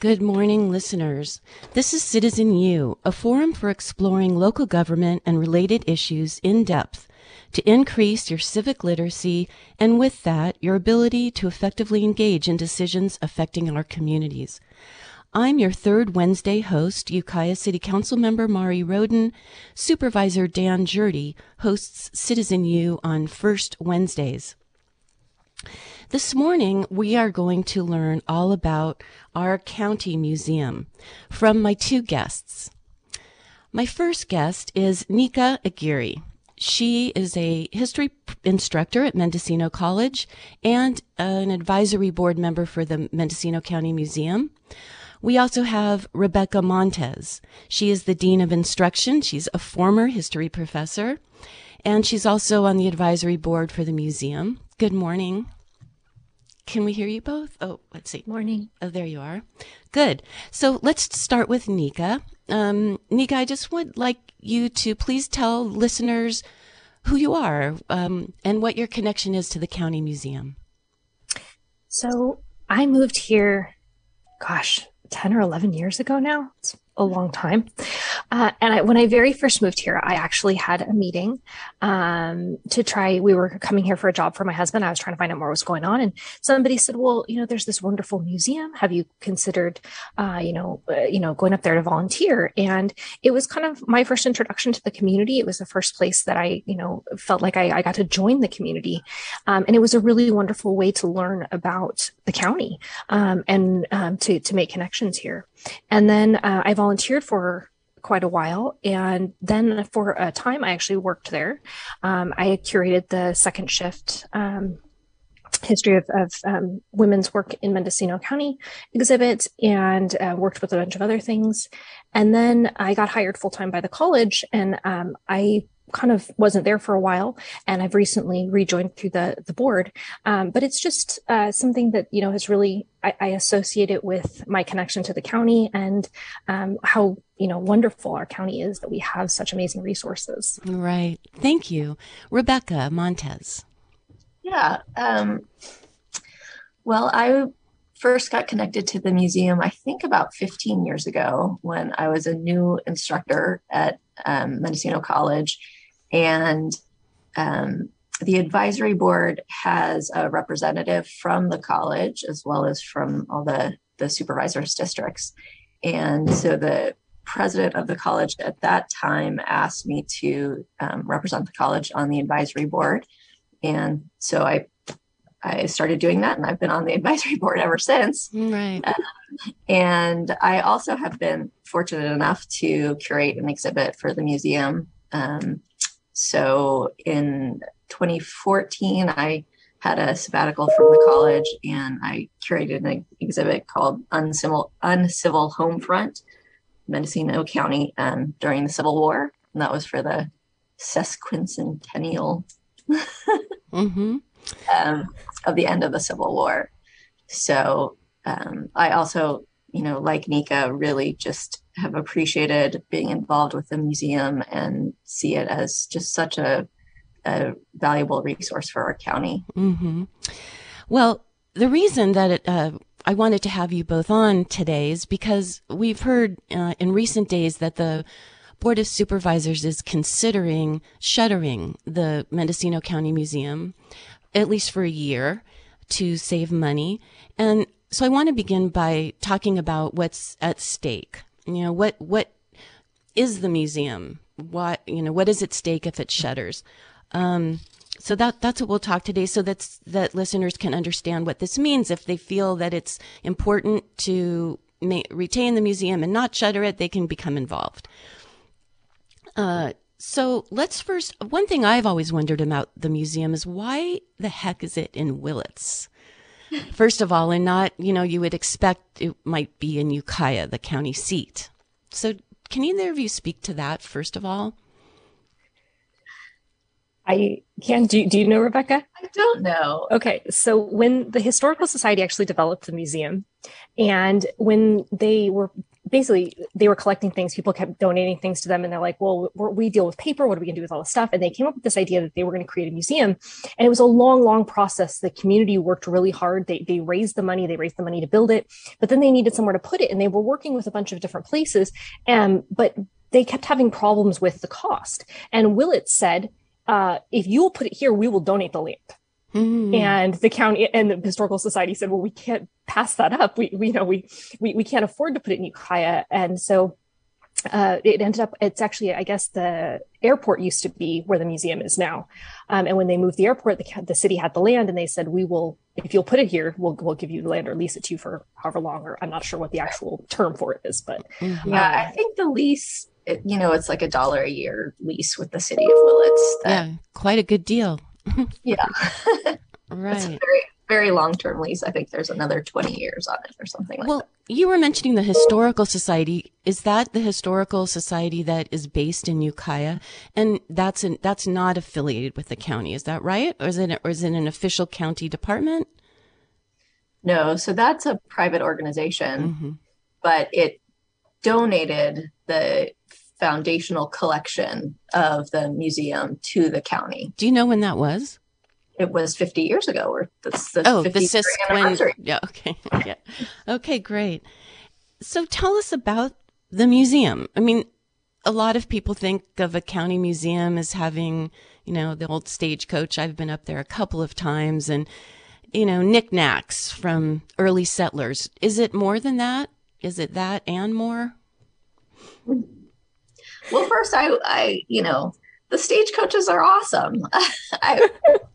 Good morning, listeners. This is Citizen U, a forum for exploring local government and related issues in depth to increase your civic literacy and with that, your ability to effectively engage in decisions affecting our communities. I'm your third Wednesday host, Ukiah City Council member Mari Rodin. Supervisor Dan Gjerde hosts Citizen U on first Wednesdays. This morning, we are going to learn all about our county museum from my two guests. My first guest is Nika Aguirre. She is a history instructor at Mendocino College and an advisory board member for the Mendocino County Museum. We also have Rebecca Montez. She is the Dean of Instruction. She's a former history professor, and she's also on the advisory board for the museum. Good morning. Can we hear you both? Oh, let's see. Morning. Oh, there you are. Good. So let's start with Nika. Um, Nika, I just would like you to please tell listeners who you are um, and what your connection is to the county museum. So I moved here, gosh, 10 or 11 years ago now. It's a long time. Uh, and I, when I very first moved here, I actually had a meeting um, to try. We were coming here for a job for my husband. I was trying to find out more what was going on, and somebody said, "Well, you know, there's this wonderful museum. Have you considered, uh, you know, uh, you know, going up there to volunteer?" And it was kind of my first introduction to the community. It was the first place that I, you know, felt like I, I got to join the community, um, and it was a really wonderful way to learn about the county um, and um, to to make connections here. And then uh, I volunteered for quite a while. And then for a time, I actually worked there. Um, I curated the second shift um, history of, of um, women's work in Mendocino County exhibit and uh, worked with a bunch of other things. And then I got hired full time by the college and um, I kind of wasn't there for a while and I've recently rejoined through the, the board. Um, but it's just uh, something that, you know, has really, I, I, associate it with my connection to the county and um, how, you know, wonderful our county is that we have such amazing resources. Right. Thank you. Rebecca Montez. Yeah. Um, well, I first got connected to the museum, I think about 15 years ago when I was a new instructor at um, Mendocino College and um, the advisory board has a representative from the college as well as from all the, the supervisors districts. And so the president of the college at that time asked me to um, represent the college on the advisory board. And so I I started doing that and I've been on the advisory board ever since. Right. Um, and I also have been fortunate enough to curate an exhibit for the museum um, so in 2014, I had a sabbatical from the college and I curated an exhibit called Uncivil, Uncivil Home Front, Mendocino County um, during the Civil War. And that was for the sesquicentennial mm-hmm. um, of the end of the Civil War. So um, I also, you know, like Nika, really just have appreciated being involved with the museum and see it as just such a, a valuable resource for our county. Mm-hmm. Well, the reason that it, uh, I wanted to have you both on today is because we've heard uh, in recent days that the Board of Supervisors is considering shuttering the Mendocino County Museum, at least for a year, to save money. And so I want to begin by talking about what's at stake. You know, what, what is the museum? What, you know, what is at stake if it shutters? Um, so that that's what we'll talk today so that's that listeners can understand what this means if they feel that it's important to ma- retain the museum and not shutter it they can become involved uh, so let's first one thing i've always wondered about the museum is why the heck is it in willits first of all, and not, you know, you would expect it might be in Ukiah, the county seat. So can either of you speak to that, first of all? I can. Do, do you know, Rebecca? I don't know. Okay. So, when the Historical Society actually developed the museum, and when they were basically they were collecting things. People kept donating things to them and they're like well we deal with paper. What are we going to do with all this stuff? And they came up with this idea that they were going to create a museum. And it was a long long process. The community worked really hard. They, they raised the money. They raised the money to build it. But then they needed somewhere to put it and they were working with a bunch of different places. And but they kept having problems with the cost. And Willits said uh, if you will put it here we will donate the land Mm. And the county and the historical society said, well, we can't pass that up. We, we you know, we, we, we can't afford to put it in Ukiah. And so, uh, it ended up, it's actually, I guess the airport used to be where the museum is now. Um, and when they moved the airport, the, the city had the land and they said, we will, if you'll put it here, we'll, we'll give you the land or lease it to you for however long, or I'm not sure what the actual term for it is, but. Mm-hmm. Yeah, uh, I think the lease, it, you know, it's like a dollar a year lease with the city of Willits. That, yeah, quite a good deal. yeah. right. It's very, very long term lease. I think there's another 20 years on it or something like well, that. Well, you were mentioning the Historical Society. Is that the Historical Society that is based in Ukiah? And that's an, that's not affiliated with the county. Is that right? Or is it, or is it an official county department? No. So that's a private organization, mm-hmm. but it donated the foundational collection of the museum to the county. Do you know when that was? It was 50 years ago, or the, the oh, the CISC when, yeah, okay, yeah, okay, great. So tell us about the museum. I mean, a lot of people think of a county museum as having, you know, the old stagecoach. I've been up there a couple of times, and you know, knickknacks from early settlers. Is it more than that? Is it that and more? Well, first, I, I, you know, the stage coaches are awesome. I,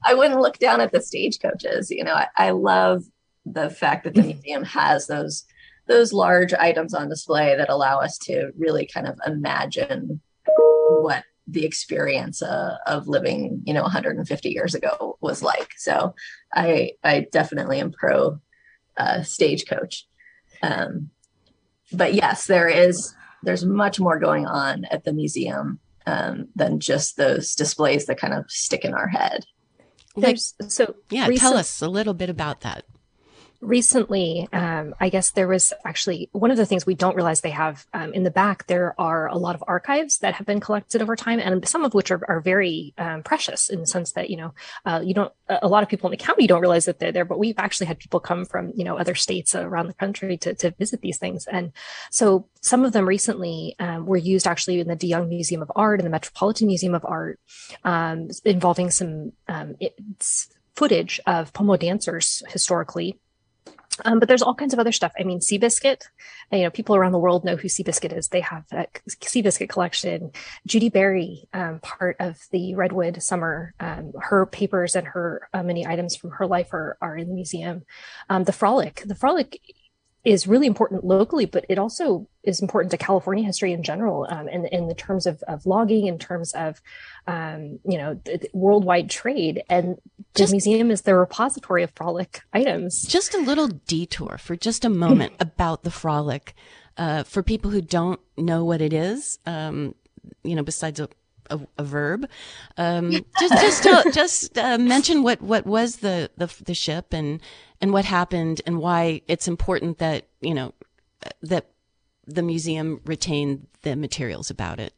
I wouldn't look down at the stage coaches. You know, I, I love the fact that the museum has those those large items on display that allow us to really kind of imagine what the experience uh, of living, you know, 150 years ago was like. So, I I definitely am pro uh, stagecoach. Um, but yes, there is there's much more going on at the museum um, than just those displays that kind of stick in our head. There's so yeah, recent, tell us a little bit about that recently, um, I guess there was actually one of the things we don't realize they have um, in the back. There are a lot of archives that have been collected over time, and some of which are, are very um, precious in the sense that you know uh, you don't. A lot of people in the county don't realize that they're there, but we've actually had people come from you know other states around the country to to visit these things, and so some of them recently um, were used actually in the De Young Museum of Art and the Metropolitan Museum of Art, um, involving some um, footage of Pomo dancers historically um, but there's all kinds of other stuff. I mean, Seabiscuit, you know, people around the world know who Seabiscuit is. They have a Seabiscuit collection. Judi Bari, um, part of the Redwood Summer, um, her papers and her uh, many items from her life are, are in the museum. Um, the Frolic, the Frolic is really important locally, but it also is important to California history in general, um, in, in the terms of, of logging, in terms of, um, you know, the worldwide trade. And just, the museum is the repository of frolic items. Just a little detour for just a moment about the frolic. Uh, for people who don't know what it is, um, you know, besides a a, a verb. Um, just just uh, just uh, mention what what was the, the the ship and and what happened and why it's important that you know that the museum retain the materials about it.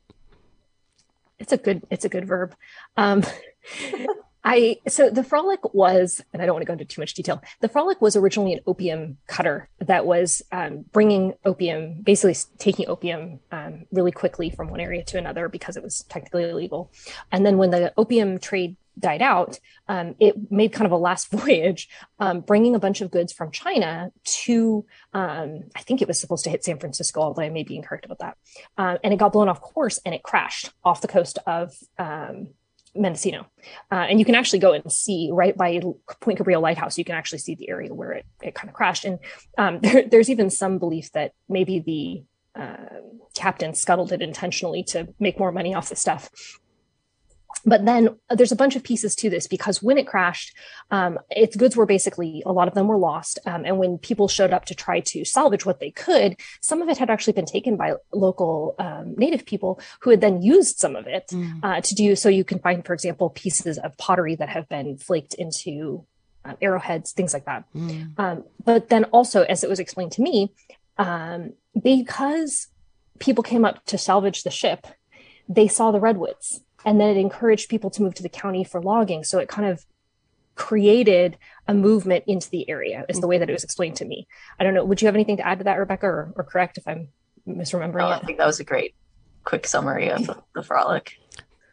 It's a good it's a good verb. Um, I so the Frolic was, and I don't want to go into too much detail. The Frolic was originally an opium cutter that was um, bringing opium, basically taking opium um, really quickly from one area to another because it was technically illegal. And then when the opium trade died out, um, it made kind of a last voyage, um, bringing a bunch of goods from China to, um, I think it was supposed to hit San Francisco, although I may be incorrect about that. Uh, and it got blown off course and it crashed off the coast of um, Mendocino. Uh, and you can actually go and see right by Point Cabrillo Lighthouse, you can actually see the area where it, it kind of crashed. And um, there, there's even some belief that maybe the uh, captain scuttled it intentionally to make more money off the stuff. But then uh, there's a bunch of pieces to this because when it crashed, um, its goods were basically a lot of them were lost. Um, and when people showed up to try to salvage what they could, some of it had actually been taken by local um, native people who had then used some of it mm. uh, to do. So you can find, for example, pieces of pottery that have been flaked into uh, arrowheads, things like that. Mm. but then also, as it was explained to me, um, because people came up to salvage the ship, they saw the redwoods and then it encouraged people to move to the county for logging. So it kind of created a movement into the area is the way that it was explained to me. I don't know would you have anything to add to that rebecca or, or correct if i'm misremembering oh, i think that was a great quick summary of the, the frolic.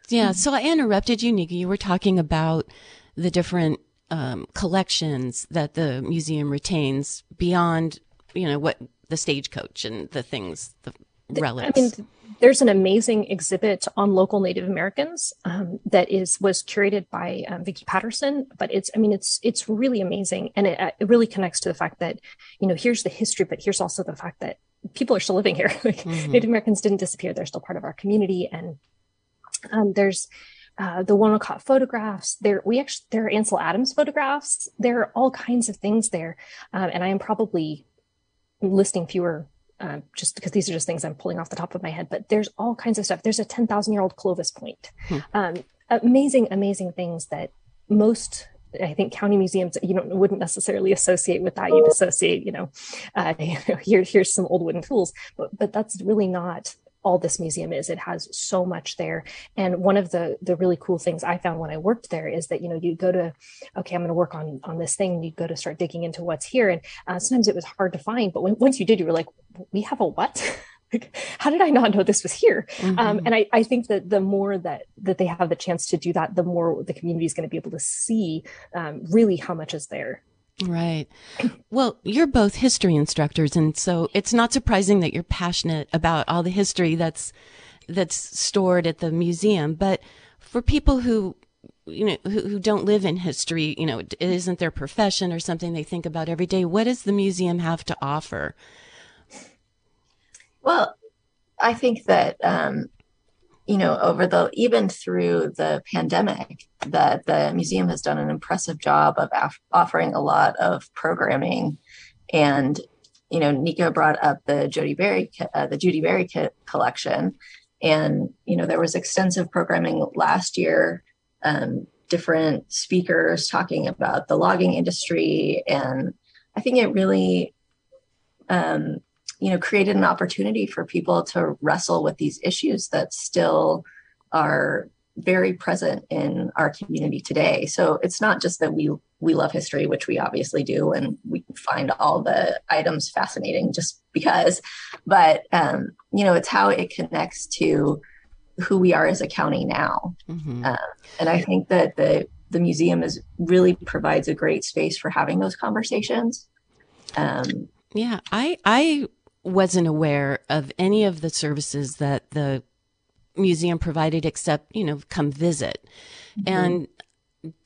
Yeah so i interrupted you nika you were talking about the different um, collections that the museum retains beyond you know what the stagecoach and the things the relics I mean, there's an amazing exhibit on local Native Americans um, that is was curated by um, Vicki Patterson. But it's, I mean, it's it's really amazing, and it, it really connects to the fact that you know here's the history, but here's also the fact that people are still living here. like mm-hmm. Native Americans didn't disappear; they're still part of our community, and um, there's uh, the Woneqat photographs. There, we actually there are Ansel Adams photographs. There are all kinds of things there, um, and I am probably listing fewer uh, just because these are just things I'm pulling off the top of my head, but there's all kinds of stuff. There's a 10,000 year old Clovis Point. Hmm. Um, amazing, amazing things that most I think county museums you don't wouldn't necessarily associate with that. You'd associate, you know, uh, here here's some old wooden tools, but but that's really not all this museum is. It has so much there. And one of the the really cool things I found when I worked there is that you know you go to okay, I'm going to work on on this thing. You go to start digging into what's here, and uh, sometimes it was hard to find. But when, once you did, you were like, we have a what? like, how did I not know this was here? Um, mm-hmm. Um, and I, I, think that the more that that they have the chance to do that, the more the community is going to be able to see um, really how much is there. Right. Well, you're both history instructors, and so it's not surprising that you're passionate about all the history that's that's stored at the museum. But for people who you know who, who don't live in history, you know, it isn't their profession or something they think about every day. What does the museum have to offer? Well, I think that um, you know, over the even through the pandemic, that the museum has done an impressive job of af- offering a lot of programming. And you know, Nika brought up the Jody Berry, uh, the Judi Bari collection, and you know, there was extensive programming last year. Um, different speakers talking about the logging industry, and I think it really um, you know created an opportunity for people to wrestle with these issues that still are very present in our community today. So it's not just that we we love history which we obviously do and we find all the items fascinating just because but um, you know it's how it connects to who we are as a county now. Mm-hmm. uh, and i think that the the museum is really provides a great space for having those conversations. Um, yeah i i wasn't aware of any of the services that the museum provided except, you know, come visit. Mm-hmm. And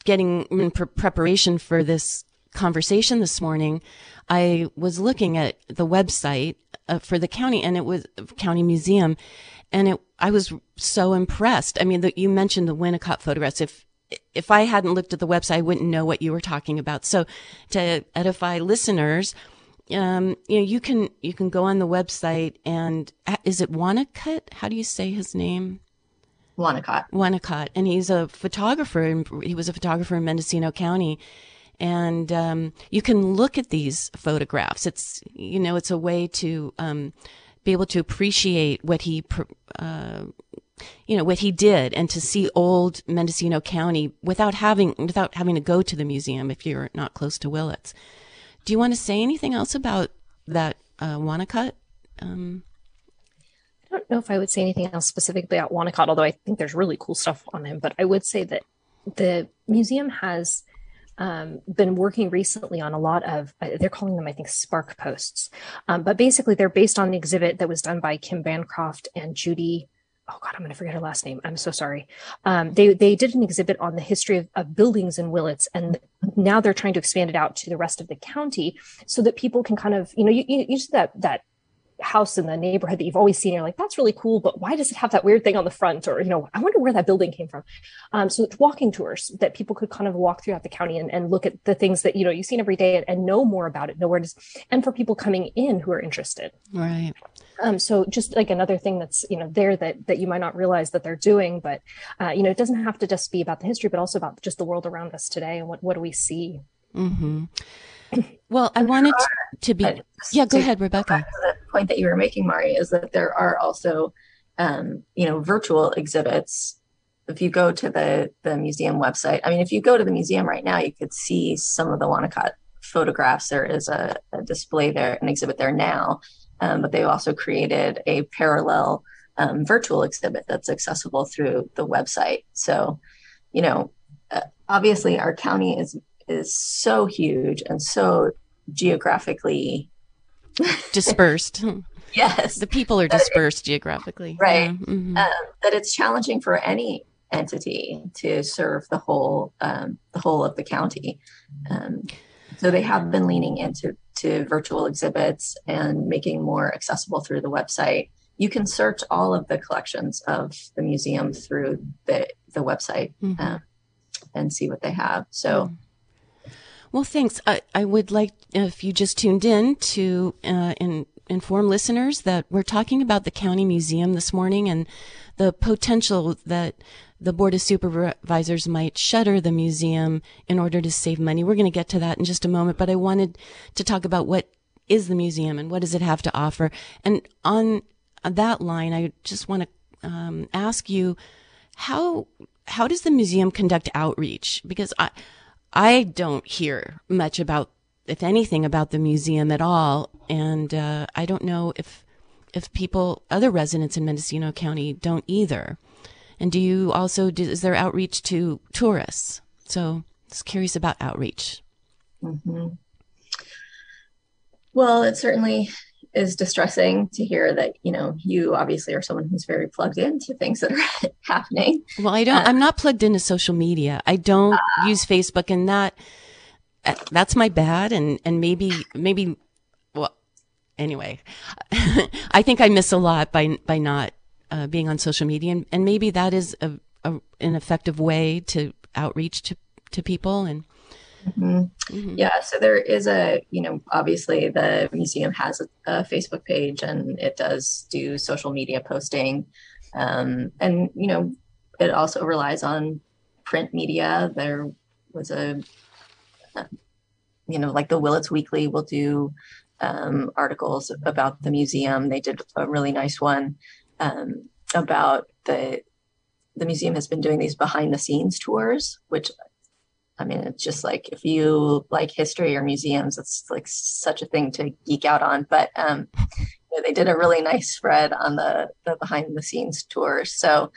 getting in pre- preparation for this conversation this morning, I was looking at the website uh, for the county and it was county museum and it, I was so impressed. I mean, the, you mentioned the Woneqat photographs. If, if I hadn't looked at the website, I wouldn't know what you were talking about. So to edify listeners, um, you know, you can you can go on the website and uh, is it Woneqat? How do you say his name? Woneqat. Woneqat, and he's a photographer. He was a photographer in Mendocino County, and um, you can look at these photographs. It's you know, it's a way to um, be able to appreciate what he. Uh, you know what he did and to see old Mendocino County without having without having to go to the museum if you're not close to Willits. Do you want to say anything else about that uh? Um, I don't know if I would say anything else specifically about Woneqat, although I think there's really cool stuff on him. But I would say that the museum has um, been working recently on a lot of, uh, they're calling them, I think, spark posts. Um, but basically, they're based on an exhibit that was done by Kim Bancroft and Judy oh god i'm going to forget her last name. I'm so sorry. Um, they they did an exhibit on the history of, of, buildings in willits and now they're trying to expand it out to the rest of the county so that people can kind of you know you, you, you see that that house in the neighborhood that you've always seen. You're like, that's really cool, but why does it have that weird thing on the front? Or, you know, I wonder where that building came from. Um, so it's walking tours that people could kind of walk throughout the county and, and look at the things that, you know, you've seen every day and, and know more about it, know where it is. And for people coming in who are interested. Right. Um, so just like another thing that's you know there that that you might not realize that they're doing, but uh, you know it doesn't have to just be about the history, but also about just the world around us today and what what do we see. Mm-hmm. Well, I wanted to be. Yeah, go ahead, Rebecca. Point that you were making, Mari, is that there are also, um, you know, virtual exhibits. If you go to the the museum website, I mean, if you go to the museum right now, you could see some of the Wanacott photographs. There is a, a display there, an exhibit there now, um, but they've also created a parallel um, virtual exhibit that's accessible through the website. So, you know, uh, obviously our county is is so huge and so geographically dispersed. yes, the people are dispersed it, geographically, right? Yeah. Mm-hmm. Um, that it's challenging for any entity to serve the whole um, the whole of the county. Um, so they have been leaning into to virtual exhibits and making more accessible through the website. You can search all of the collections of the museum through the the website mm-hmm. um, and see what they have. So. Mm-hmm well, thanks. I, I would like, if you just tuned in, to uh, in, inform listeners that we're talking about the county museum this morning and the potential that the board of supervisors might shutter the museum in order to save money. We're going to get to that in just a moment, but I wanted to talk about what is the museum and what does it have to offer. And on that line, I just want to um, ask you how how does the museum conduct outreach? Because I I don't hear much about, if anything, about the museum at all, and uh, I don't know if if people, other residents in Mendocino County, don't either. And do you also do, is there outreach to tourists? So, just curious about outreach. Mm-hmm. Well, it certainly is distressing to hear that you know you obviously are someone who's very plugged into things that are happening. Well i don't uh, i'm not plugged into social media. I don't uh, use facebook and that uh, that's my bad and and maybe maybe well anyway i think i miss a lot by by not uh, being on social media and, and maybe that is a, a, an effective way to outreach to to people and Mm-hmm. Mm-hmm. Yeah, so there is a, you know, obviously the museum has a, a Facebook page and it does do social media posting. Um, and, you know, it also relies on print media. There was a, a you know, like the Willits Weekly will do um, articles about the museum. They did a really nice one um, about the the museum has been doing these behind the scenes tours, which I mean, it's just like if you like history or museums, it's like such a thing to geek out on. But um, they did a really nice spread on the the behind the scenes tour. So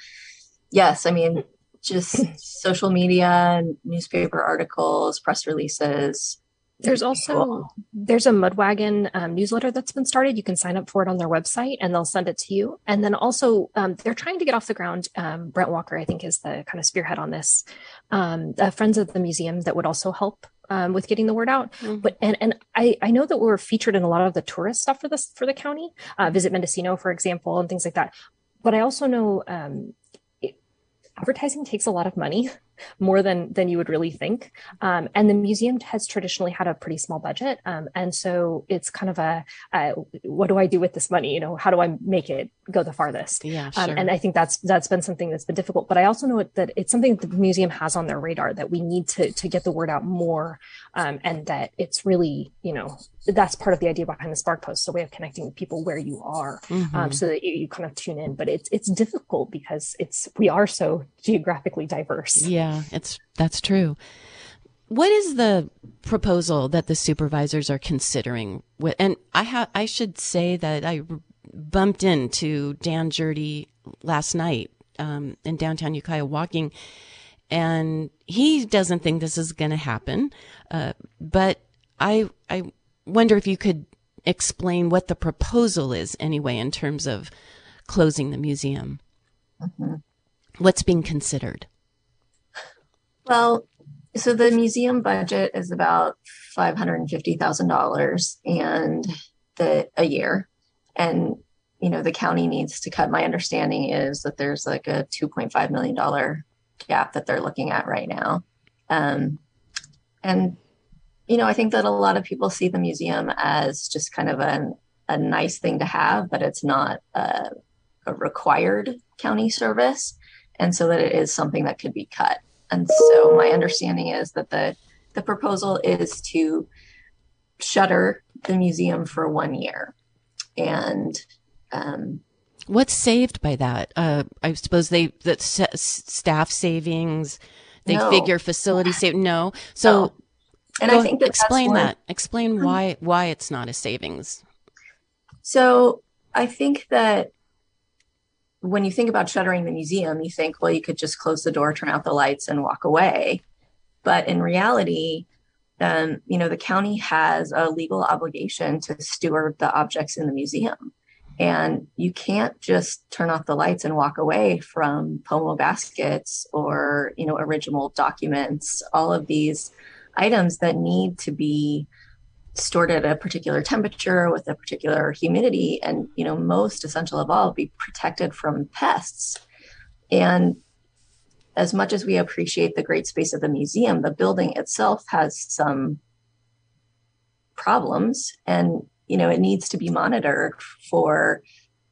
yes, I mean, just social media, newspaper articles, press releases, there's also cool. there's a Mudwagon um, newsletter that's been started. You can sign up for it on their website, and they'll send it to you. And then also, um, they're trying to get off the ground. Um, Brent Walker, I think, is the kind of spearhead on this. Um, uh, Friends of the Museum that would also help um, with getting the word out. Mm-hmm. But and and I I know that we're featured in a lot of the tourist stuff for this for the county. Uh, Visit Mendocino, for example, and things like that. But I also know um, advertising takes a lot of money more than than you would really think. Um, and the museum has traditionally had a pretty small budget, um, and so it's kind of a, a, what do I do with this money? You know, how do I make it go the farthest? Yeah, um, sure. um, and I think that's that's been something that's been difficult. But I also know that it's something that the museum has on their radar that we need to to get the word out more, um, and that it's really you know that's part of the idea behind the spark post. So way of connecting with people where you are, um, mm-hmm. so that you, you kind of tune in. But it's it's difficult because it's we are so geographically diverse. Yeah. It's that's true. What is the proposal that the supervisors are considering? And I have I should say that I bumped into Dan Gjerde last night um, in downtown Ukiah walking, and he doesn't think this is going to happen. Uh, but I I wonder if you could explain what the proposal is anyway in terms of closing the museum. Mm-hmm. What's being considered? Well, so the museum budget is about five hundred and fifty thousand dollars and the a year, and you know the county needs to cut. My understanding is that there's like a 2.5 million dollar gap that they're looking at right now. Um, and you know i think that a lot of people see the museum as just kind of an, a nice thing to have but it's not a, a required county service and so that it is something that could be cut and so my understanding is that the the proposal is to shutter the museum for one year and um, what's saved by that? Uh, I suppose they that s- staff savings. They No. figure facility save. No, so No. and I think that explain that. Explain why why it's not a savings. So I think that when you think about shuttering the museum, you think, well, you could just close the door, turn out the lights, and walk away. But in reality, um, you know, the county has a legal obligation to steward the objects in the museum. And you can't just turn off the lights and walk away from Pomo baskets or, you know, original documents, all of these items that need to be stored at a particular temperature with a particular humidity and you know most essential of all be protected from pests and as much as we appreciate the great space of the museum the building itself has some problems and you know it needs to be monitored for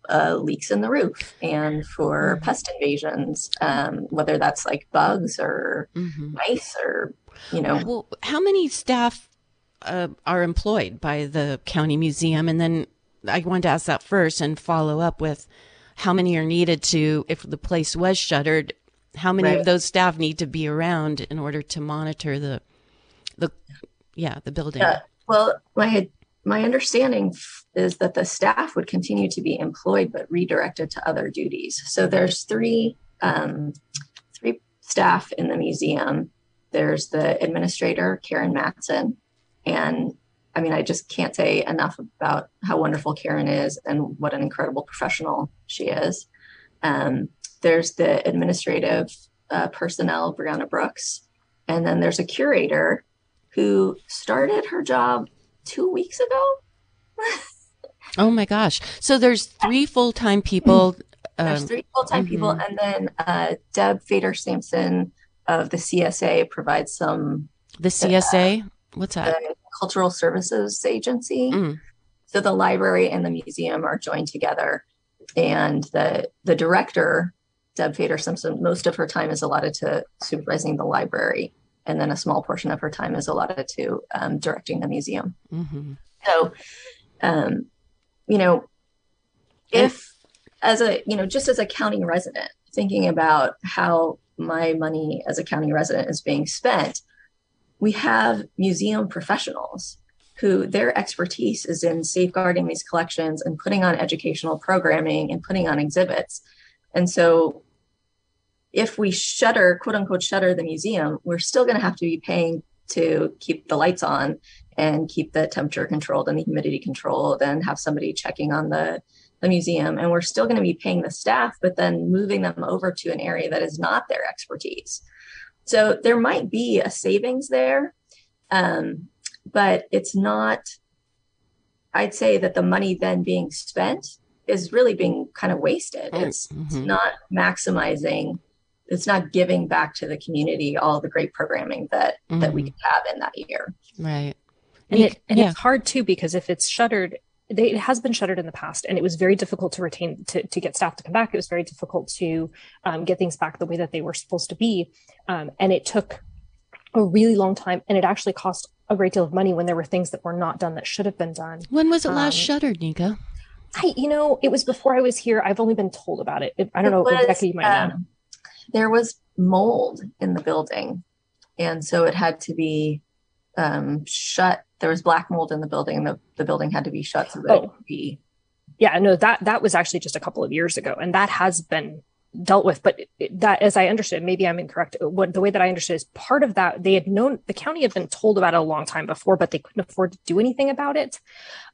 uh, leaks in the roof and for Mhm. pest invasions um, whether that's like bugs or Mhm. mice or you know Well, how many staff uh, are employed by the county museum? And then I wanted to ask that first and follow up with how many are needed to, if the place was shuttered, how many Right. of those staff need to be around in order to monitor the, the, yeah, the building? Well, my my understanding f- is that the staff would continue to be employed but redirected to other duties. So there's three um, three staff in the museum. There's the administrator Karen Matson, and I mean I just can't say enough about how wonderful Karen is and what an incredible professional she is. Um, there's the administrative uh, personnel Brianna Brooks, and then there's a curator who started her job two weeks ago. Oh my gosh. So there's three full-time people. There's Um, three full-time people, mhm. and then uh, Deb Fader Sampson of the CSA provides some the CSA. What's that? the Cultural Services Agency. Mm. So the library and the museum are joined together, and the the director, Deb Fader Simpson, most of her time is allotted to supervising the library, and then a small portion of her time is allotted to um, directing the museum. hmm So, um, you know, if as a, you know, just as a county resident, thinking about how my money as a county resident is being spent, we have museum professionals who their expertise is in safeguarding these collections and putting on educational programming and putting on exhibits. And so if we shutter, quote unquote, shutter the museum, we're still going to have to be paying to keep the lights on and keep the temperature controlled and the humidity controlled and have somebody checking on the, the museum. And we're still going to be paying the staff, but then moving them over to an area that is not their expertise. So there might be a savings there, um, but it's not, I'd say that the money then being spent is really being kind of wasted. It's, it's Mhm. not maximizing, it's not giving back to the community all the great programming that, that we Mhm. could have in that year. Right. And, it, and yeah. it's hard too because if it's shuttered, they, it has been shuttered in the past, and it was very difficult to retain to, to get staff to come back. It was very difficult to um, get things back the way that they were supposed to be, um, and it took a really long time. And it actually cost a great deal of money when there were things that were not done that should have been done. When was it last Um, shuttered, Nika? I, you know, it was before I was here. I've only been told about it. I don't It know, was, Rebecca. You might know. um, There was mold in the building, and so it had to be um, shut. There was black mold in the building. The, the building had to be shut so that it Oh. be. Yeah, no, that that was actually just a couple of years ago, and that has been dealt with. But that, as I understood, maybe I'm incorrect. What the way that I understood is part of that they had known the county had been told about it a long time before, but they couldn't afford to do anything about it.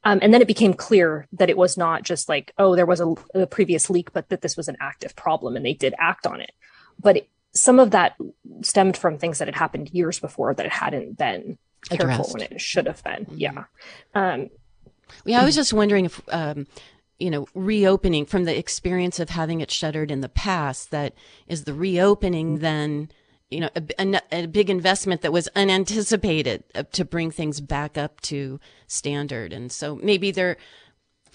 Um, and then it became clear that it was not just like, oh, there was a, a previous leak, but that this was an active problem, and they did act on it. But it, some of that stemmed from things that had happened years before that hadn't been careful Addressed. when it should have been. Mhm. Yeah. Um, Yeah, I was just wondering if um, you know, reopening from the experience of having it shuttered in the past, that is the reopening then, you know, a, a, a big investment that was unanticipated uh, to bring things back up to standard. And so maybe they're,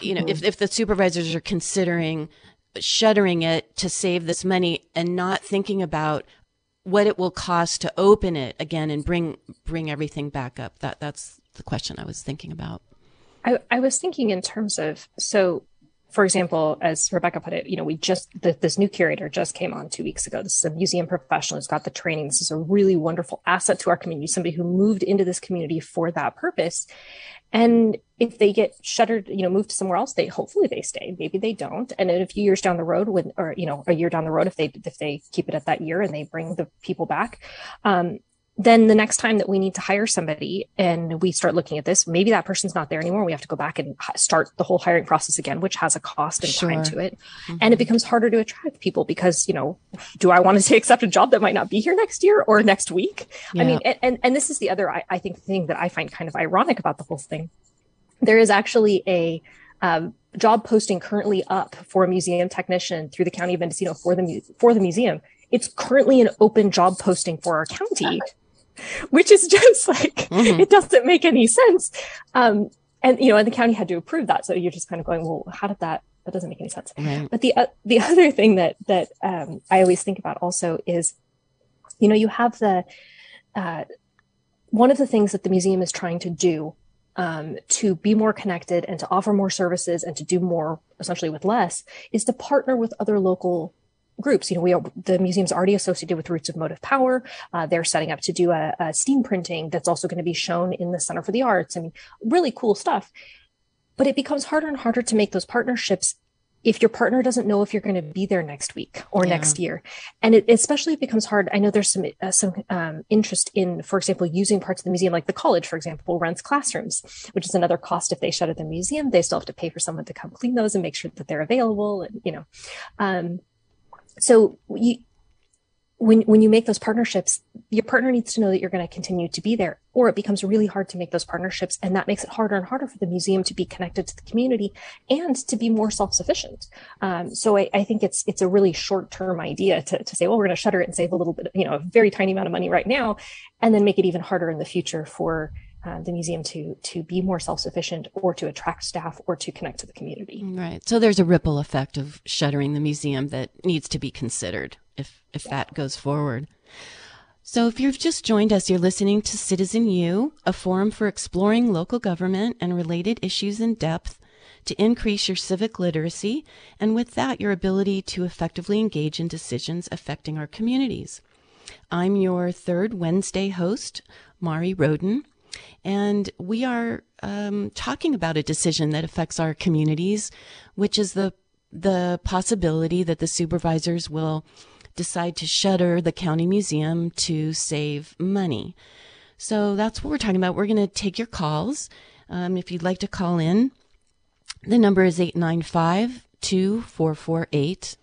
you know, mm-hmm. if, if the supervisors are considering shuttering it to save this money and not thinking about what it will cost to open it again and bring bring everything back up. That that's the question i was thinking about. I, I was thinking in terms of so for example, as Rebecca put it, you know, we just, the, this new curator just came on two weeks ago. This is a museum professional who's got the training. This is a really wonderful asset to our community, somebody who moved into this community for that purpose. And if they get shuttered, you know, moved to somewhere else, they hopefully they stay. Maybe they don't. And in a few years down the road, when or you know, a year down the road, if they if they keep it at that year and they bring the people back, um, then the next time that we need to hire somebody and we start looking at this, maybe that person's not there anymore. We have to go back and start the whole hiring process again, which has a cost and sure. time to it. Mm-hmm. And it becomes harder to attract people because, you know, do I want to accept a job that might not be here next year or next week? Yeah. I mean, and, and this is the other, I, I, think, thing that I find kind of ironic about the whole thing. There is actually a, um, job posting currently up for a museum technician through the county of Mendocino for the, for the museum. It's currently an open job posting for our county which is just like, mm-hmm. it doesn't make any sense. Um, and, you know, and the county had to approve that. So you're just kind of going, well, how did that, that doesn't make any sense. Right. But the, uh, the other thing that, that, um, I always think about also is, you know, you have the, uh, one of the things that the museum is trying to do um, to be more connected and to offer more services and to do more essentially with less is to partner with other local groups. You know, we are, the museum's already associated with Roots of Motive Power. Uh, they're setting up to do a, a steam printing that's also going to be shown in the Center for the Arts. I mean, really cool stuff. But it becomes harder and harder to make those partnerships if your partner doesn't know if you're going to be there next week or yeah. next year and it especially becomes hard i know there's some uh, some um, interest in for example using parts of the museum like the college for example rents classrooms which is another cost if they shut at the museum they still have to pay for someone to come clean those and make sure that they're available and you know um, so you when when you make those partnerships your partner needs to know that you're going to continue to be there or it becomes really hard to make those partnerships and that makes it harder and harder for the museum to be connected to the community and to be more self-sufficient. Um, so I, I, think it's it's a really short-term idea to, to say well we're going to shutter it and save a little bit you know a very tiny amount of money right now and then make it even harder in the future for uh, the museum to to be more self-sufficient or to attract staff or to connect to the community. Right. So there's a ripple effect of shuttering the museum that needs to be considered if if yeah. that goes forward. So if you've just joined us you're listening to citizen u a forum for exploring local government and related issues in depth to increase your civic literacy and with that your ability to effectively engage in decisions affecting our communities. I'm your third wednesday host mari rodin and we are um, talking about a decision that affects our communities, which is the the possibility that the supervisors will decide to shutter the county museum to save money. So that's what we're talking about. We're going to take your calls. Um, if you'd like to call in, the number is 895 2448.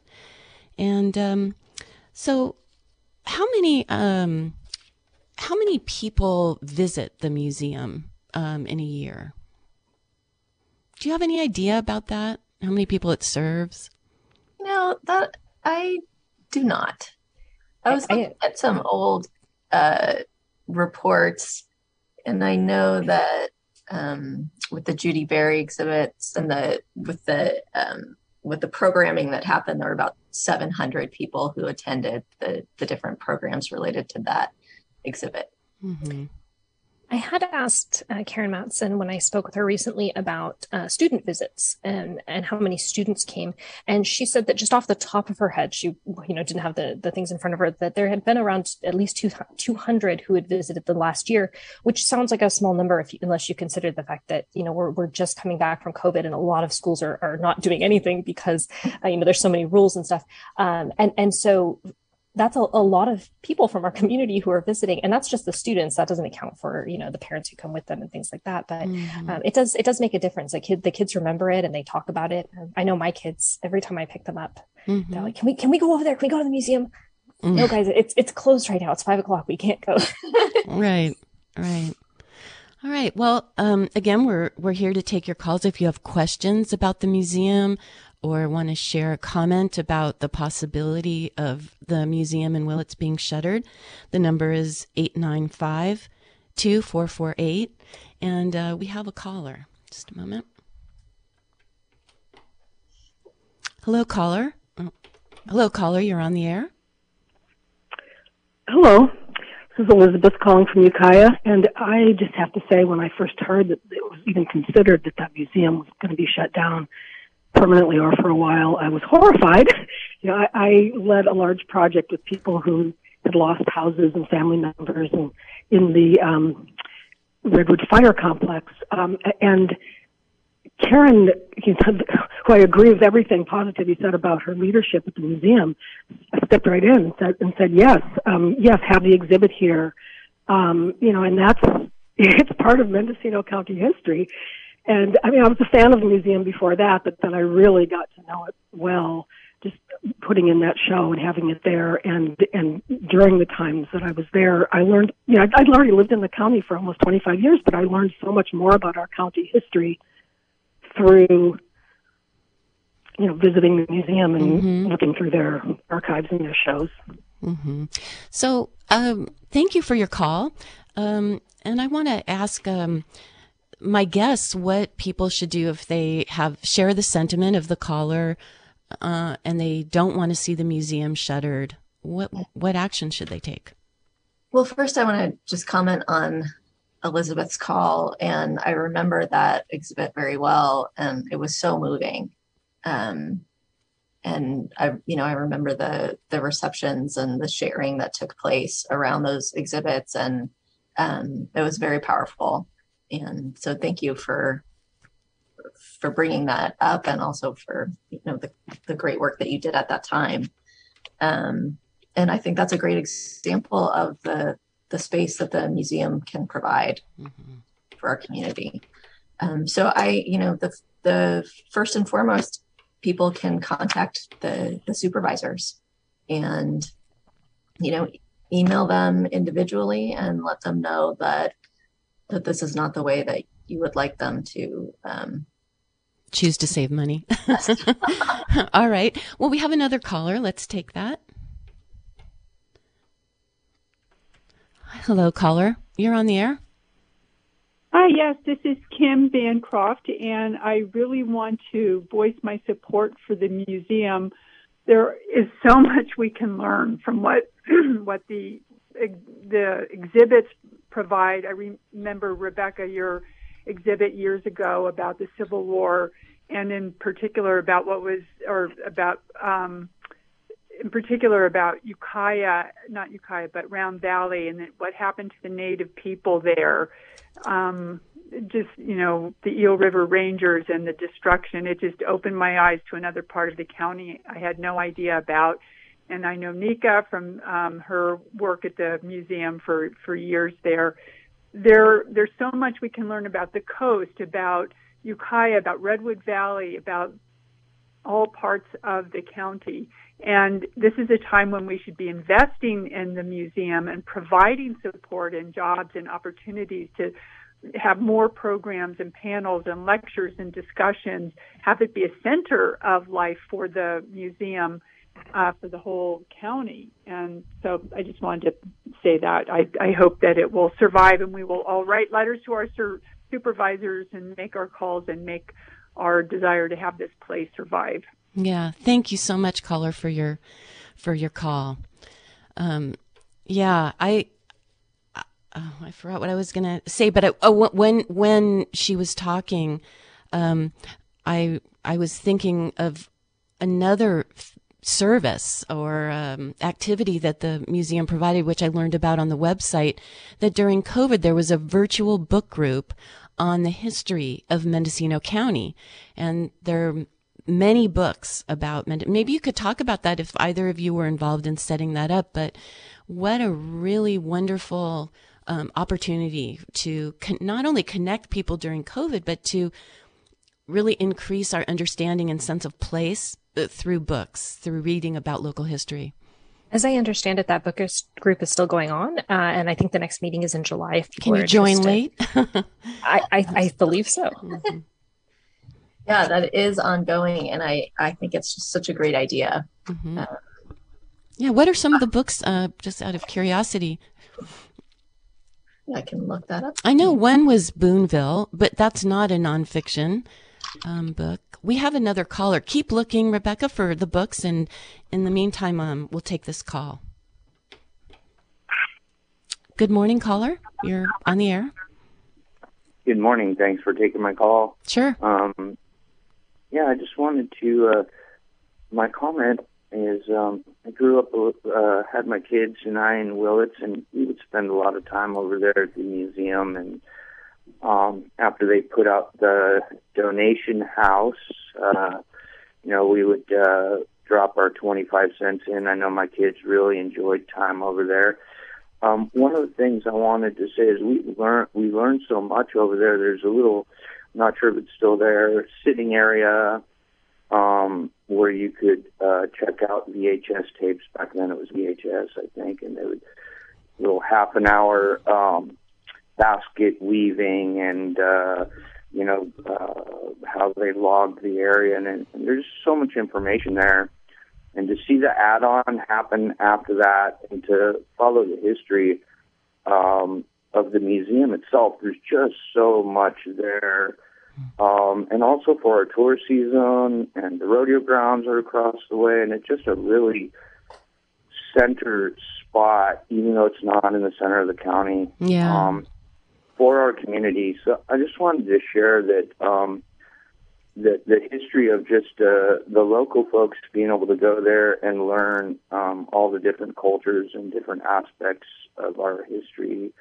And um, so, how many um, how many people visit the museum um, in a year? Do you have any idea about that? How many people it serves? No, that I do not. I was looking at some old uh, reports, and I know that um, with the Judi Bari exhibits and the with the um, with the programming that happened, there were about 700 people who attended the the different programs related to that exhibit. Mm-hmm. I had asked uh, Karen Matson when I spoke with her recently about uh, student visits and and how many students came, and she said that just off the top of her head, she you know didn't have the the things in front of her that there had been around at least two two hundred who had visited the last year, which sounds like a small number if you, unless you consider the fact that you know we're we're just coming back from COVID and a lot of schools are are not doing anything because uh, you know there's so many rules and stuff, um, and and so that's a, a, lot of people from our community who are visiting and that's just the students. That doesn't account for you know the parents who come with them and things like that. But mm-hmm. um, it does it does make a difference. The kid the kids remember it and they talk about it. I know my kids every time i pick them up mm-hmm. they're like can we can we go over there? Can we go to the museum? Mm-hmm. no guys it's it's closed right now. It's five o'clock. We can't go. Right right. All right. Well, um, again, we're we're here to take your calls if you have questions about the museum or want to share a comment about the possibility of the museum and Willits being shuttered. The number is 895 2448. And uh, we have a caller. Just a moment. Hello, caller. Oh. Hello, caller. You're on the air. Hello. This is Elizabeth calling from Ukiah, and I just have to say, when I first heard that it was even considered that that museum was going to be shut down permanently or for a while, I was horrified. You know, I, I led a large project with people who had lost houses and family members, and in the um, Redwood Fire Complex, um, and Karen, who I agree with everything positive you said about her leadership at the museum, stepped right in and said, and said yes, um, yes, have the exhibit here. Um, you know, and that's, it's part of Mendocino County history. And I mean, I was a fan of the museum before that, but then I really got to know it well, just putting in that show and having it there. And, and during the times that I was there, I learned, you know, I'd, I'd already lived in the county for almost 25 years, but I learned so much more about our county history through you know visiting the museum and mm-hmm. looking through their archives and their shows. Mm-hmm. So, um, thank you for your call, um, and I want to ask um, my guess what people should do if they have share the sentiment of the caller uh, and they don't want to see the museum shuttered. What what action should they take? Well, first, I want to just comment on Elizabeth's call, and I remember that exhibit very well, and it was so moving. Um, and I, you know, I remember the the receptions and the sharing that took place around those exhibits, and um, it was very powerful. And so, thank you for for bringing that up, and also for you know the the great work that you did at that time. Um, and I think that's a great example of the the space that the museum can provide mm-hmm. for our community. Um, so I, you know, the the first and foremost, people can contact the the supervisors, and you know, email them individually and let them know that that this is not the way that you would like them to um, choose to save money. All right. Well, we have another caller. Let's take that. Hello, caller. You're on the air. Hi, yes, this is Kim Bancroft, and I really want to voice my support for the museum. There is so much we can learn from what what the the exhibits provide. I remember Rebecca your exhibit years ago about the Civil War, and in particular about what was or about um, in particular about Ukiah, not Ukiah, but Round Valley, and what happened to the native people there. Um, just you know the Eel River Rangers and the destruction. It just opened my eyes to another part of the county I had no idea about. And I know Nika from um, her work at the museum for for years there. There, there's so much we can learn about the coast, about Ukiah, about Redwood Valley, about all parts of the county. And this is a time when we should be investing in the museum and providing support and jobs and opportunities to have more programs and panels and lectures and discussions, have it be a center of life for the museum, uh, for the whole county. And so I just wanted to say that. I, I hope that it will survive and we will all write letters to our sur- supervisors and make our calls and make our desire to have this place survive. Yeah, thank you so much, caller, for your for your call. Um, yeah, I oh, I forgot what I was gonna say, but I, oh, when when she was talking, um, I I was thinking of another service or um, activity that the museum provided, which I learned about on the website. That during COVID there was a virtual book group on the history of Mendocino County, and there are many books about Mendocino. maybe you could talk about that if either of you were involved in setting that up but what a really wonderful um, opportunity to con- not only connect people during covid but to really increase our understanding and sense of place through books through reading about local history As I understand it, that book is, group is still going on, uh, and I think the next meeting is in July. If Can you join late? I, I, I, believe so. Mm-hmm. Yeah, that is ongoing, and I, I think it's just such a great idea. Mm-hmm. Uh, yeah, what are some of the books, uh, just out of curiosity? I can look that up. I know one was Boonville, but that's not a nonfiction um, book. We have another caller. Keep looking, Rebecca, for the books, and in the meantime, um, we'll take this call. Good morning, caller. You're on the air. Good morning. Thanks for taking my call. Sure. Um, yeah, I just wanted to. Uh, my comment is um, I grew up, uh, had my kids and I in Willits, and we would spend a lot of time over there at the museum. And um, after they put up the donation house, uh, you know, we would uh, drop our 25 cents in. I know my kids really enjoyed time over there. Um, one of the things I wanted to say is we learned we learned so much over there. There's a little, I'm not sure if it's still there, sitting area um, where you could uh, check out VHS tapes. Back then it was VHS, I think, and they would little half an hour um, basket weaving and uh, you know uh, how they logged the area, and, and there's so much information there. And to see the add-on happen after that, and to follow the history um, of the museum itself, there's just so much there um, and also for our tour season, and the rodeo grounds are across the way, and it's just a really centered spot, even though it's not in the center of the county. Yeah. Um, for our community, so I just wanted to share that um, the the history of just uh, the local folks being able to go there and learn um, all the different cultures and different aspects of our history.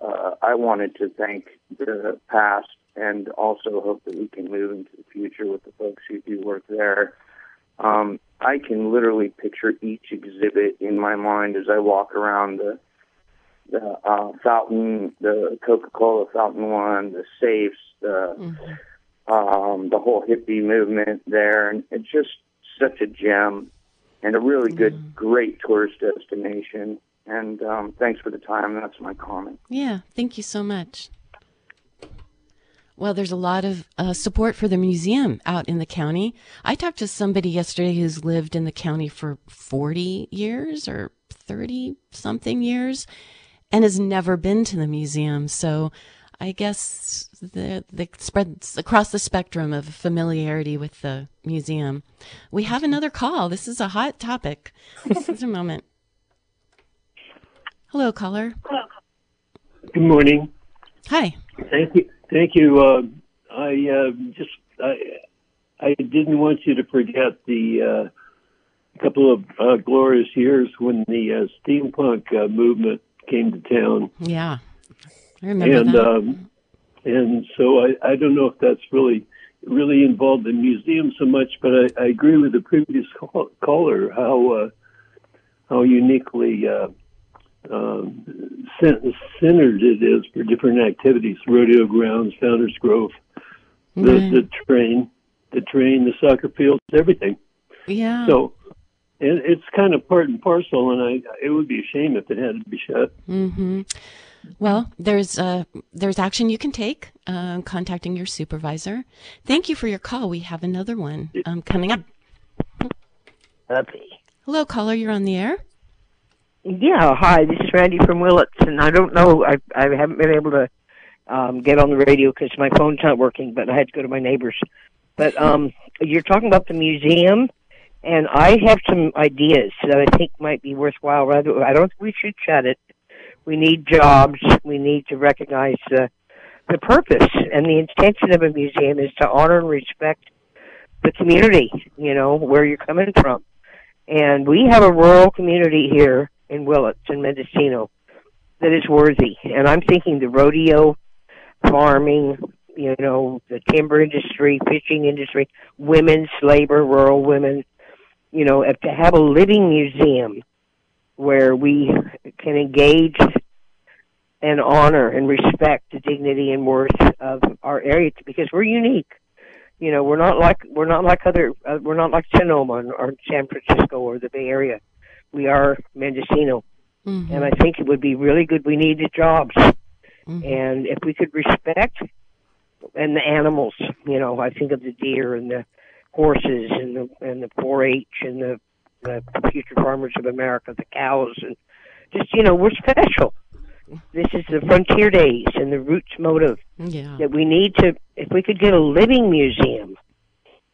Uh, I wanted to thank the past and also hope that we can move into the future with the folks who do work there. Um, I can literally picture each exhibit in my mind as I walk around the the uh, fountain, the Coca-Cola fountain one, the safes, the mm-hmm. um, the whole hippie movement there, and it's just such a gem and a really good, mm-hmm. great tourist destination. And um, thanks for the time. That's my comment. Yeah, thank you so much. Well, there's a lot of uh, support for the museum out in the county. I talked to somebody yesterday who's lived in the county for 40 years or 30 something years and has never been to the museum. So I guess the, the spreads across the spectrum of familiarity with the museum. We have another call. This is a hot topic. Just a moment. Hello, caller. Hello. Good morning. Hi. Thank you. Thank you. Uh, I uh, just I, I didn't want you to forget the uh, couple of uh, glorious years when the uh, steampunk uh, movement came to town. Yeah, I remember and, that. Um, and so I, I don't know if that's really really involved in museums so much, but I, I agree with the previous call, caller how how uniquely um, centered it is for different activities, rodeo grounds, Founders Grove, the, the train, the train, the soccer fields, everything. Yeah. So, and it's kind of part and parcel, and I it would be a shame if it had to be shut. Mm-hmm. Well, there's uh, there's action you can take, uh, contacting your supervisor. Thank you for your call. We have another one um, coming up. Happy. Hello, caller. You're on the air. Yeah, hi. This is Randy from Willits, and I don't know. I I haven't been able to um, get on the radio because my phone's not working, but I had to go to my neighbor's. But um, you're talking about the museum, and I have some ideas that I think might be worthwhile. Rather, I don't think we should shut it. We need jobs. We need to recognize the the purpose and the intention of a museum is to honor and respect the community. You know where you're coming from, and we have a rural community here in Willits and Mendocino that is worthy. And I'm thinking the rodeo, farming, you know, the timber industry, fishing industry, women's labor, rural women, you know, to have a living museum where we can engage and honor and respect the dignity and worth of our area because we're unique. You know, we're not like we're not like other uh, we're not like Sonoma or San Francisco or the Bay Area we are Mendocino. Mm-hmm. And I think it would be really good. We need the jobs. Mm-hmm. And if we could respect and the animals, you know, I think of the deer and the horses and the and the 4-H and the, the future farmers of America, the cows, and just you know, we're special. This is the frontier days and the roots motive yeah. that we need to. If we could get a living museum,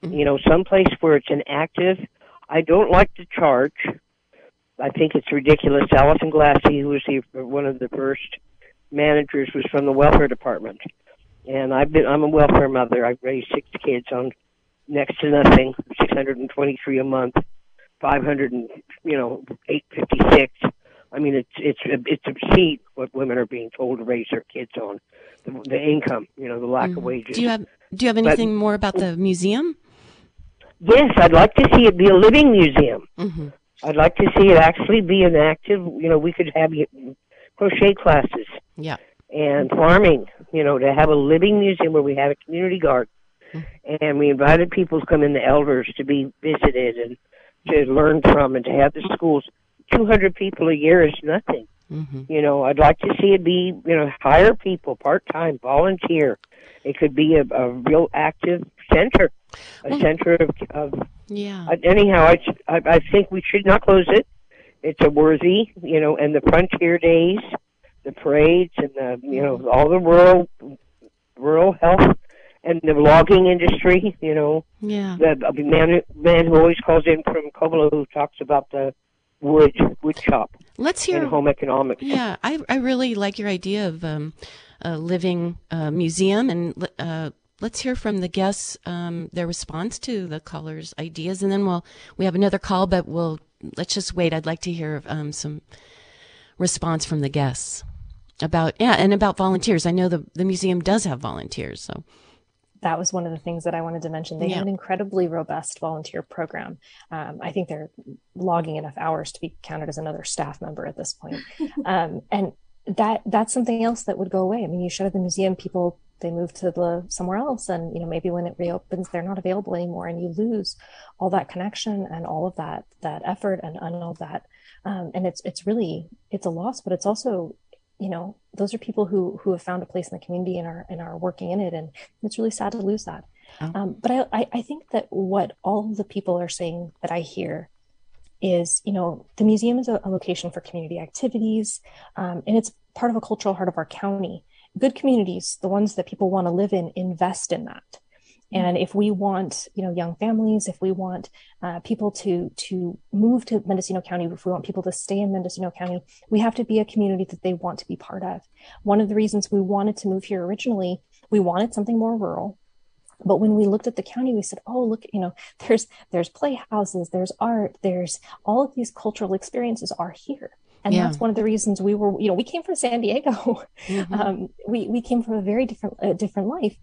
mm-hmm. you know, someplace where it's an active. I don't like to charge. I think it's ridiculous. Allison Glassy, who was the, one of the first managers, was from the welfare department, and I've been. I'm a welfare mother. I've raised six kids on next to nothing, six hundred and twenty-three a month, five hundred and you know eight fifty-six. I mean, it's it's it's obscene what women are being told to raise their kids on, the, the income, you know, the lack of wages. Mm-hmm. Do you have Do you have anything more about the museum? Yes, I'd like to see it be a living museum. Mm-hmm. I'd like to see it actually be an active. You know, we could have crochet classes Yeah. and farming. You know, to have a living museum where we have a community garden, and we invited people to come in, the elders, to be visited and to learn from, and to have the schools. Two hundred people a year is nothing. Mm-hmm. You know, I'd like to see it be, you know, hire people part time, volunteer. It could be a, a real active center, a Well- center of, of Yeah. uh, anyhow, I, I I think we should not close it. It's a worthy, you know, and the frontier days, the parades, and the you know all the rural rural health and the logging industry. You know, Yeah. the man man who always calls in from Covelo who talks about the wood wood shop Let's and hear. home economics. Yeah, I I really like your idea of um, a living uh, museum, and uh, let's hear from the guests um, their response to the callers' ideas, and then we'll we have another call, but we'll let's just wait. I'd like to hear um, some response from the guests about yeah, and about volunteers. I know the the museum does have volunteers, so that was one of the things that I wanted to mention. They Yeah. have an incredibly robust volunteer program. Um, I think they're logging enough hours to be counted as another staff member at this point. um, and that that's something else that would go away. I mean, you shut the museum, people they move to the somewhere else, and you know maybe when it reopens, they're not available anymore, and you lose all that connection and all of that that effort and, and all of that. Um, and it's it's really it's a loss, but it's also you know those are people who who have found a place in the community and are and are working in it. And it's really sad to lose that. Oh. um, but I, I i think that what all the people are saying that i hear is you know the museum is a, a location for community activities um, and it's part of a cultural heart of our county. Good communities the ones that people want to live in invest in that and if we want you know young families if we want uh, people to to move to mendocino county if we want people to stay in mendocino county we have to be a community that they want to be part of. One of the reasons we wanted to move here originally we wanted something more rural. But when we looked at the county we said oh look you know there's there's playhouses there's art there's all of these cultural experiences are here. And Yeah. that's one of the reasons we were you know we came from san diego. Mhm. um, we we came from a very different uh, different life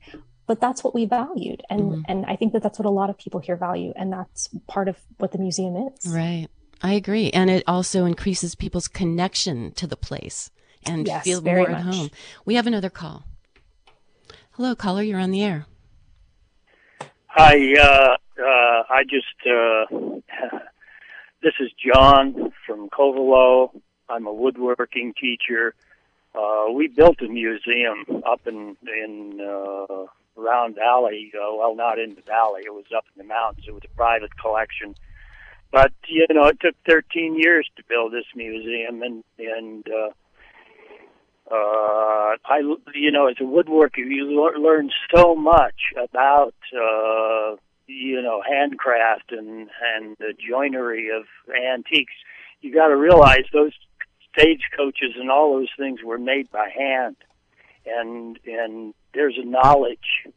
but that's what we valued and Mhm. and i think that that's what a lot of people here value and that's part of what the museum is right. I agree, and it also increases people's connection to the place and Yes, feel more at much. home. We have another call. Hello, caller. You're on the air. Hi, uh, uh, I just, uh, this is John from Covelo. I'm a woodworking teacher. Uh, we built a museum up in, in, uh, Round Valley. Uh, well, not in the valley. It was up in the mountains. It was a private collection. But, you know, it took 13 years to build this museum and, and, uh, uh, I, you know, as a woodworker, you learn so much about, uh, you know, handcraft and and the joinery of antiques. You got to realize those stagecoaches and all those things were made by hand, and and there's a knowledge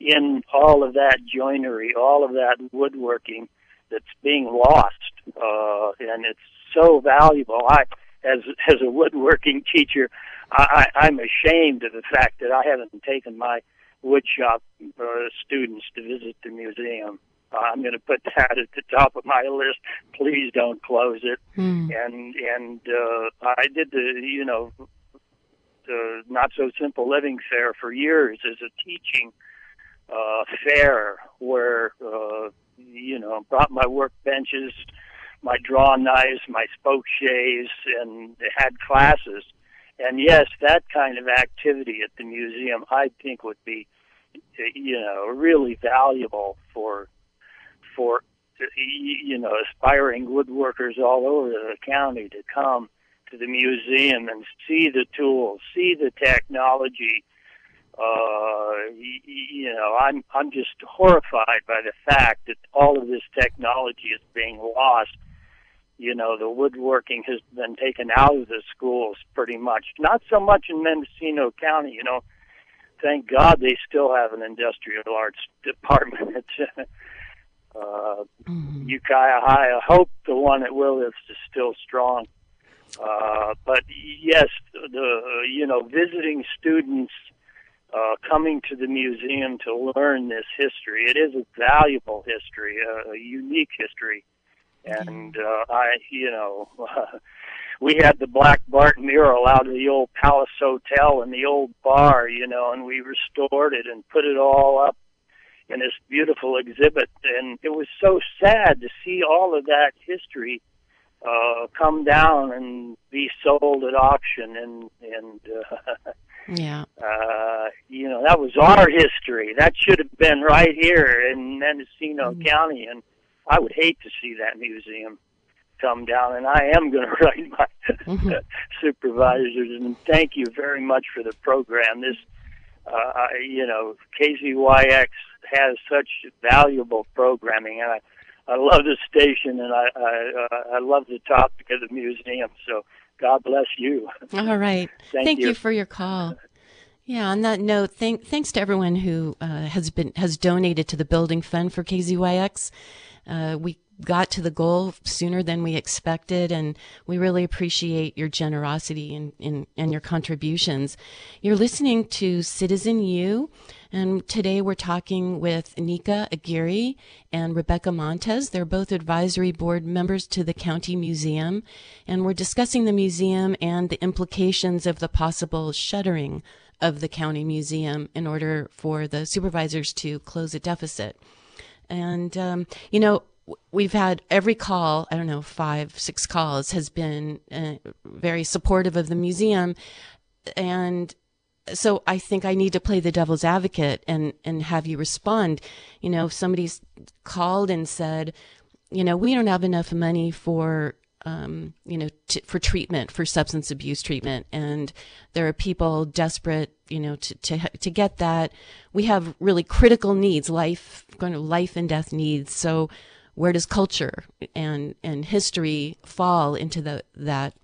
in all of that joinery, all of that woodworking that's being lost, uh, and it's so valuable. I, as as a woodworking teacher, I, I, I'm ashamed of the fact that I haven't taken my woodshop uh, students to visit the museum. Uh, I'm going to put that at the top of my list. Please don't close it. Hmm. And and uh, I did the you know the not so simple living fair for years as a teaching uh, fair where uh, you know brought my work benches, my draw knives, my spoke shaves, and had classes. And yes, that kind of activity at the museum, I think, would be, you know, really valuable for for you know aspiring woodworkers all over the county to come to the museum and see the tools, see the technology. Uh, you know, I'm I'm just horrified by the fact that all of this technology is being lost. You know, the woodworking has been taken out of the schools pretty much. Not so much in Mendocino County. You know, thank God they still have an industrial arts department. Uh, mm-hmm. Ukiah High. I hope the one at Willits is still strong. Uh, but yes, the you know visiting students uh, coming to the museum to learn this history. It is a valuable history, a, unique history, and uh, I you know. we had the Black Bart mural out of the old Palace Hotel and the old bar, you know, and we restored it and put it all up in this beautiful exhibit. And it was so sad to see all of that history uh, come down and be sold at auction. And and uh, yeah, uh, you know that was our history. That should have been right here in Mendocino mm-hmm. County. And I would hate to see that museum come down. And I am going to write my mm-hmm. supervisors. And thank you very much for the program. This. Uh, you know, KZYX has such valuable programming, and I, I love the station, and I, I, uh, I love the topic of the museum. So God bless you. All right. Thank, Thank you. you. for your call. Yeah. On that note, thank, thanks to everyone who uh, has been has donated to the building fund for KZYX. Uh, we got to the goal sooner than we expected, and we really appreciate your generosity and, and, and your contributions. You're listening to Citizen U, and today we're talking with Nika Aguirre and Rebecca Montez. They're both advisory board members to the County Museum, and we're discussing the museum and the implications of the possible shuttering of the County Museum in order for the supervisors to close a deficit. And, um, you know, we've had every call, I don't know, five, six calls has been uh, very supportive of the museum. And so I think I need to play the devil's advocate and, and have you respond. You know, if somebody's called and said, you know, we don't have enough money for, um, you know, t- for treatment, for substance abuse treatment. And there are people desperate, you know, to, to, to get that. We have really critical needs, life, kind of life and death needs. So where does culture and and history fall into the that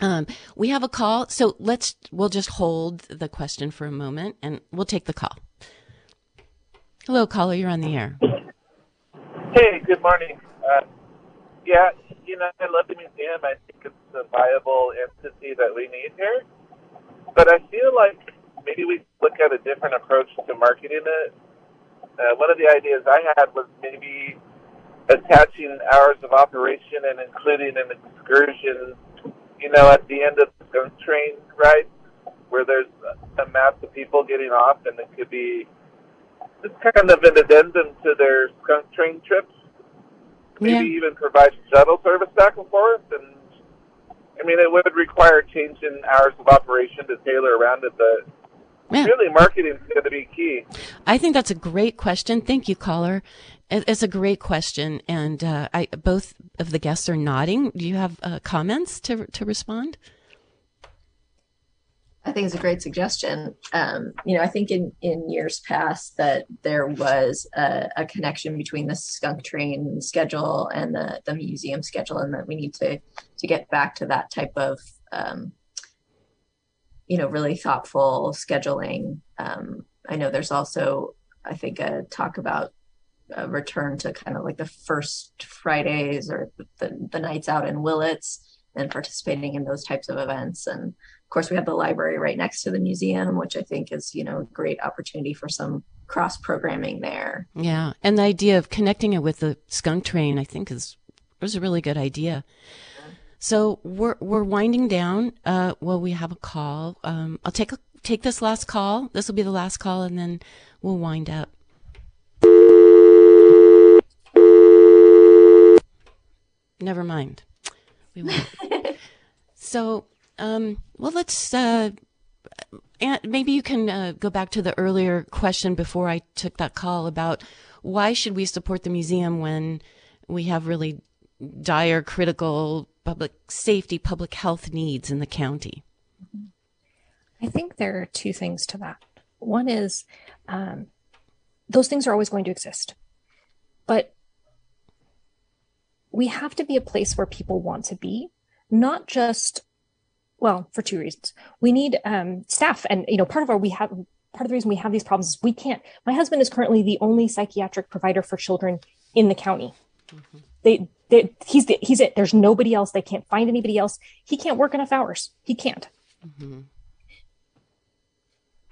um, we have a call. So let's we'll just hold the question for a moment and we'll take the call. Hello caller you're on the air. Hey good morning. Uh, yeah you know i love the museum. I think it's a viable entity that we need here. But i feel like maybe we look at a different approach to marketing it. Uh, one of the ideas i had was maybe attaching hours of operation and including an excursion, you know, at the end of the skunk train ride, where there's a mass of people getting off, and it could be just kind of an addendum to their skunk train trips. Maybe yeah. even provide shuttle service back and forth, and I mean, it would require changing hours of operation to tailor around it, but yeah. really marketing is going to be key. I think that's a great question. Thank you, caller. It's a great question, and uh, I, both of the guests are nodding. Do you have uh, comments to to respond? I think it's a great suggestion. Um, you know, I think in in years past that there was a, a, connection between the skunk train schedule and the the museum schedule, and that we need to to get back to that type of um, you know really thoughtful scheduling. Um, I know there's also I think a talk about a return to kind of like the first Fridays or the, the nights out in Willits and participating in those types of events. And of course, we have the library right next to the museum, which I think is, you know, a great opportunity for some cross programming there. Yeah. And the idea of connecting it with the skunk train, I think is, was a really good idea. So we're, we're winding down. Uh, well, we have a call. Um, I'll take a, take this last call. This will be the last call and then we'll wind up. Never mind. We won't. so, um, well, let's. Uh, maybe you can uh, go back to the earlier question before I took that call about why should we support the museum when we have really dire, critical public safety, public health needs in the county? I think there are two things to that. One is um, those things are always going to exist, but we have to be a place where people want to be, not just well for two reasons. We need um, staff and you know part of our we have part of the reason we have these problems is we can't my husband is currently the only psychiatric provider for children in the county. Mm-hmm. they, they he's the, he's it. There's nobody else. They can't find anybody else. He can't work enough hours. He can't. Mm-hmm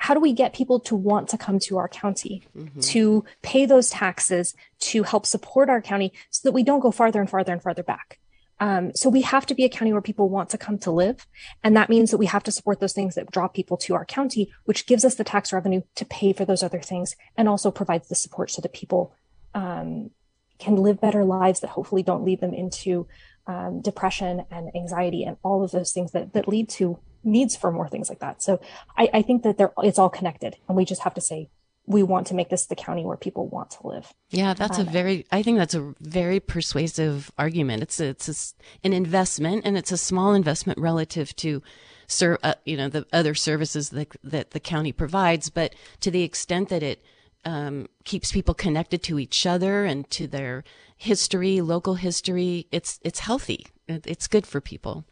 how do we get people to want to come to our county, mm-hmm. to pay those taxes, to help support our county so that we don't go farther and farther and farther back? Um, so we have to be a county where people want to come to live. And that means that we have to support those things that draw people to our county, which gives us the tax revenue to pay for those other things and also provides the support so that people um, can live better lives that hopefully don't lead them into um, depression and anxiety and all of those things that, that lead to needs for more things like that. So I, I think that they're, it's all connected and we just have to say, we want to make this the county where people want to live. Yeah, that's um, a very, I think that's a very persuasive argument. It's a, it's a, an investment and it's a small investment relative to serve, uh, you know, the other services that, that the county provides. But to the extent that it, um, keeps people connected to each other and to their history, local history, it's, it's healthy. It's good for people.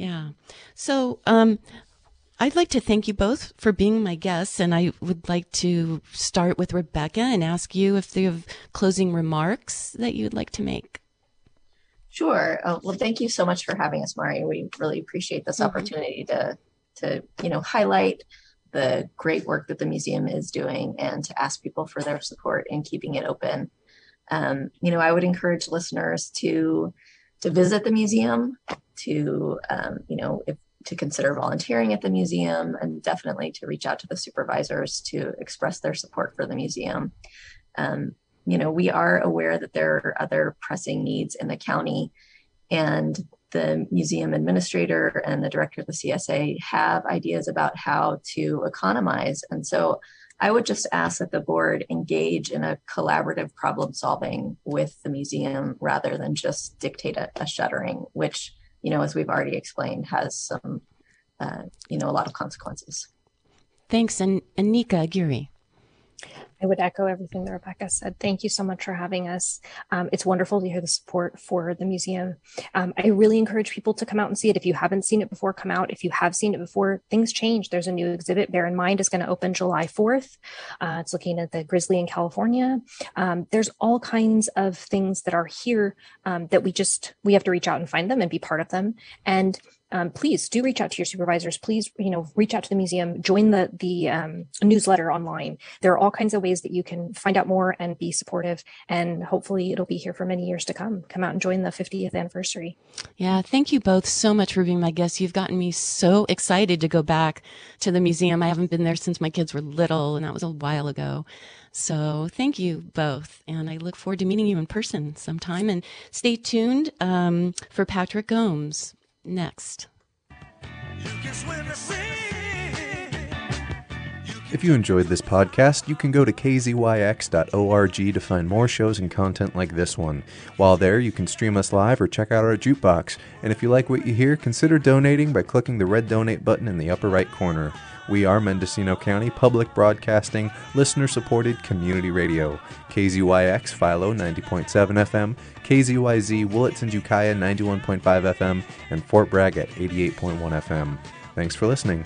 Yeah. So, um, I'd like to thank you both for being my guests, and I would like to start with Rebecca and ask you if you have closing remarks that you'd like to make. Sure. Uh, well, thank you so much for having us, Mari. We really appreciate this mm-hmm. opportunity to to you know highlight the great work that the museum is doing and to ask people for their support in keeping it open. Um, you know, I would encourage listeners to to visit the museum, to um, you know if to consider volunteering at the museum and definitely to reach out to the supervisors to express their support for the museum. Um, you know, we are aware that there are other pressing needs in the county, and the museum administrator and the director of the CSA have ideas about how to economize. And so I would just ask that the board engage in a collaborative problem solving with the museum rather than just dictate a, a shuttering, which, you know, as we've already explained, has some, uh, you know, a lot of consequences. Thanks. And Anika Aguirre. I would echo everything that Rebecca said. Thank you so much for having us. Um, it's wonderful to hear the support for the museum. Um, I really encourage people to come out and see it. If you haven't seen it before, come out. If you have seen it before, things change. There's a new exhibit, Bear in Mind, is going to open July 4th. Uh, it's looking at the grizzly in California. Um, there's all kinds of things that are here um, that we just, we have to reach out and find them and be part of them. And um, please do reach out to your supervisors. Please, you know, reach out to the museum, join the the um, newsletter online. There are all kinds of ways that you can find out more and be supportive. And hopefully, it'll be here for many years to come. Come out and join the 50th anniversary. Yeah, thank you both so much for being my guests. You've gotten me so excited to go back to the museum. I haven't been there since my kids were little, and that was a while ago. So thank you both. And I look forward to meeting you in person sometime. And stay tuned um, for Patrick Gomes next. If you enjoyed this podcast, you can go to kzyx.org to find more shows and content like this one. While there, you can stream us live or check out our jukebox. And if you like what you hear, consider donating by clicking the red donate button in the upper right corner. We are Mendocino County Public Broadcasting, listener supported community radio. KZYX Philo 90.7 FM, KZYZ Willits and Ukiah 91.5 FM, and Fort Bragg at 88.1 FM. Thanks for listening.